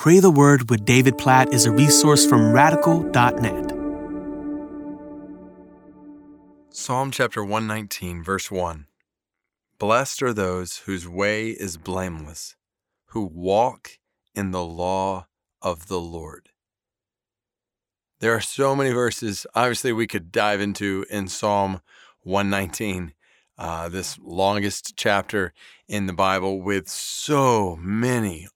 Pray the Word with David Platt is a resource from radical.net. Psalm chapter 119, verse 1. Blessed are those whose way is blameless, who walk in the law of the Lord. There are so many verses, obviously, we could dive into in Psalm 119, uh, this longest chapter in the Bible, with so many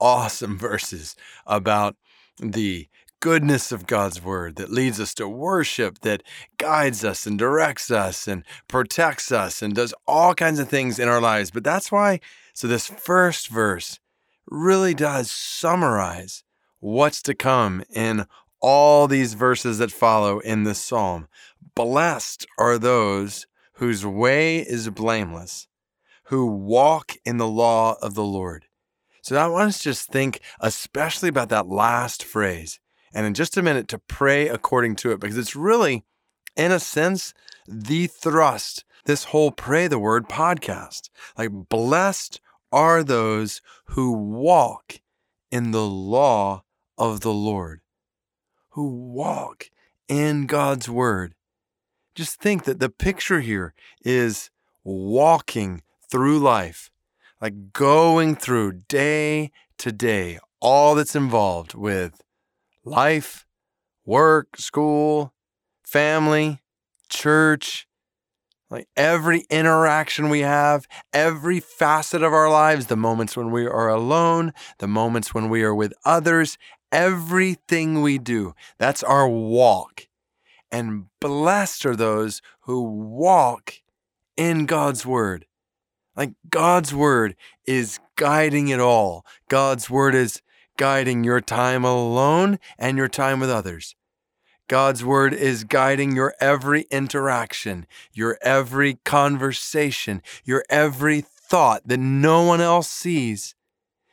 awesome verses about the goodness of God's word that leads us to worship, that guides us and directs us and protects us and does all kinds of things in our lives. But that's why, so this first verse really does summarize what's to come in all these verses that follow in this psalm. Blessed are those whose way is blameless, who walk in the law of the Lord. So I want us to just think especially about that last phrase and in just a minute to pray according to it because it's really, in a sense, the thrust, this whole Pray the Word podcast. Like, blessed are those who walk in the law of the Lord, who walk in God's Word. Just think that the picture here is walking through life like going through day to day all that's involved with life, work, school, family, church, like every interaction we have, every facet of our lives, the moments when we are alone, the moments when we are with others, everything we do, that's our walk. And blessed are those who walk in God's word. Like God's word is guiding it all. God's word is guiding your time alone and your time with others. God's word is guiding your every interaction, your every conversation, your every thought that no one else sees,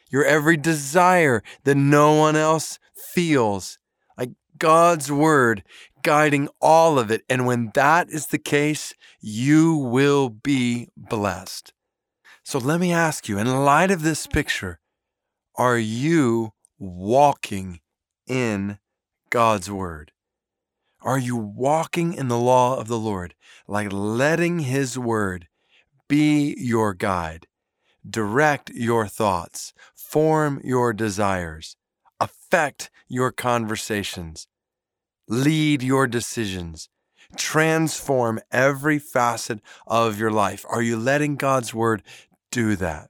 your every desire that no one else feels. Like God's word guiding all of it. And when that is the case, you will be blessed. So let me ask you, in light of this picture, are you walking in God's Word? Are you walking in the law of the Lord, like letting His Word be your guide, direct your thoughts, form your desires, affect your conversations, lead your decisions, transform every facet of your life? Are you letting God's Word do that.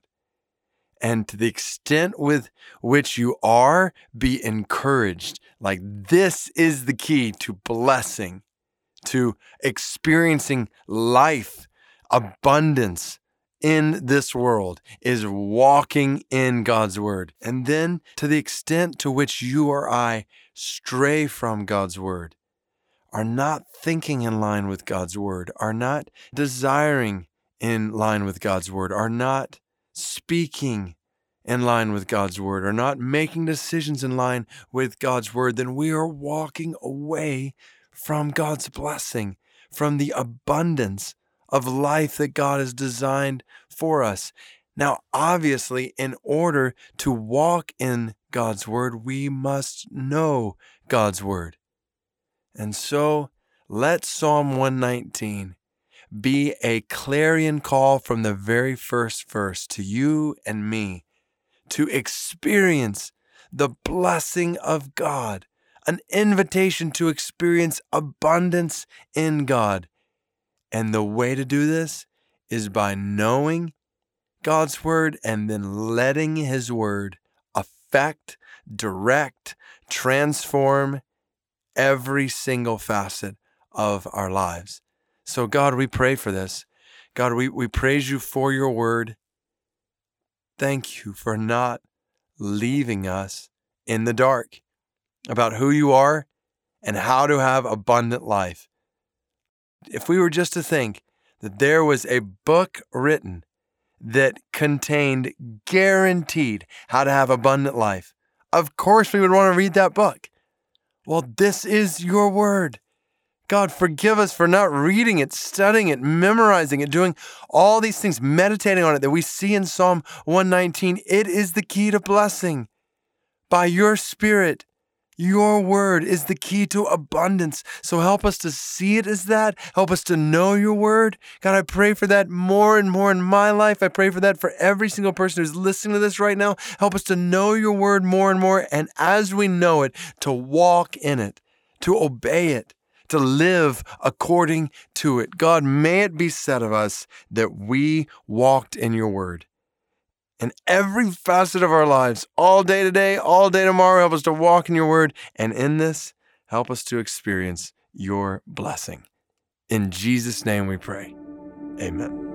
And to the extent with which you are, be encouraged. Like this is the key to blessing, to experiencing life, abundance in this world is walking in God's word. And then to the extent to which you or I stray from God's word, are not thinking in line with God's word, are not desiring in line with God's word, are not speaking in line with God's word, are not making decisions in line with God's word, then we are walking away from God's blessing, from the abundance of life that God has designed for us. Now, obviously, in order to walk in God's word, we must know God's word. And so, let Psalm 119 be a clarion call from the very first verse to you and me to experience the blessing of God, an invitation to experience abundance in God. And the way to do this is by knowing God's word and then letting his word affect, direct, transform every single facet of our lives. So, God, we pray for this. God, we, we praise you for your word. Thank you for not leaving us in the dark about who you are and how to have abundant life. If we were just to think that there was a book written that contained guaranteed how to have abundant life, of course we would want to read that book. Well, this is your word. God, forgive us for not reading it, studying it, memorizing it, doing all these things, meditating on it that we see in Psalm 119. It is the key to blessing. by your Spirit. Your word is the key to abundance. So help us to see it as that. Help us to know your word. God, I pray for that more and more in my life. I pray for that for every single person who's listening to this right now. Help us to know your word more and more. And as we know it, to walk in it, to obey it, to live according to it. God, may it be said of us that we walked in your word in every facet of our lives, all day today, all day tomorrow. Help us to walk in your word. And in this, help us to experience your blessing. In Jesus' name we pray. Amen.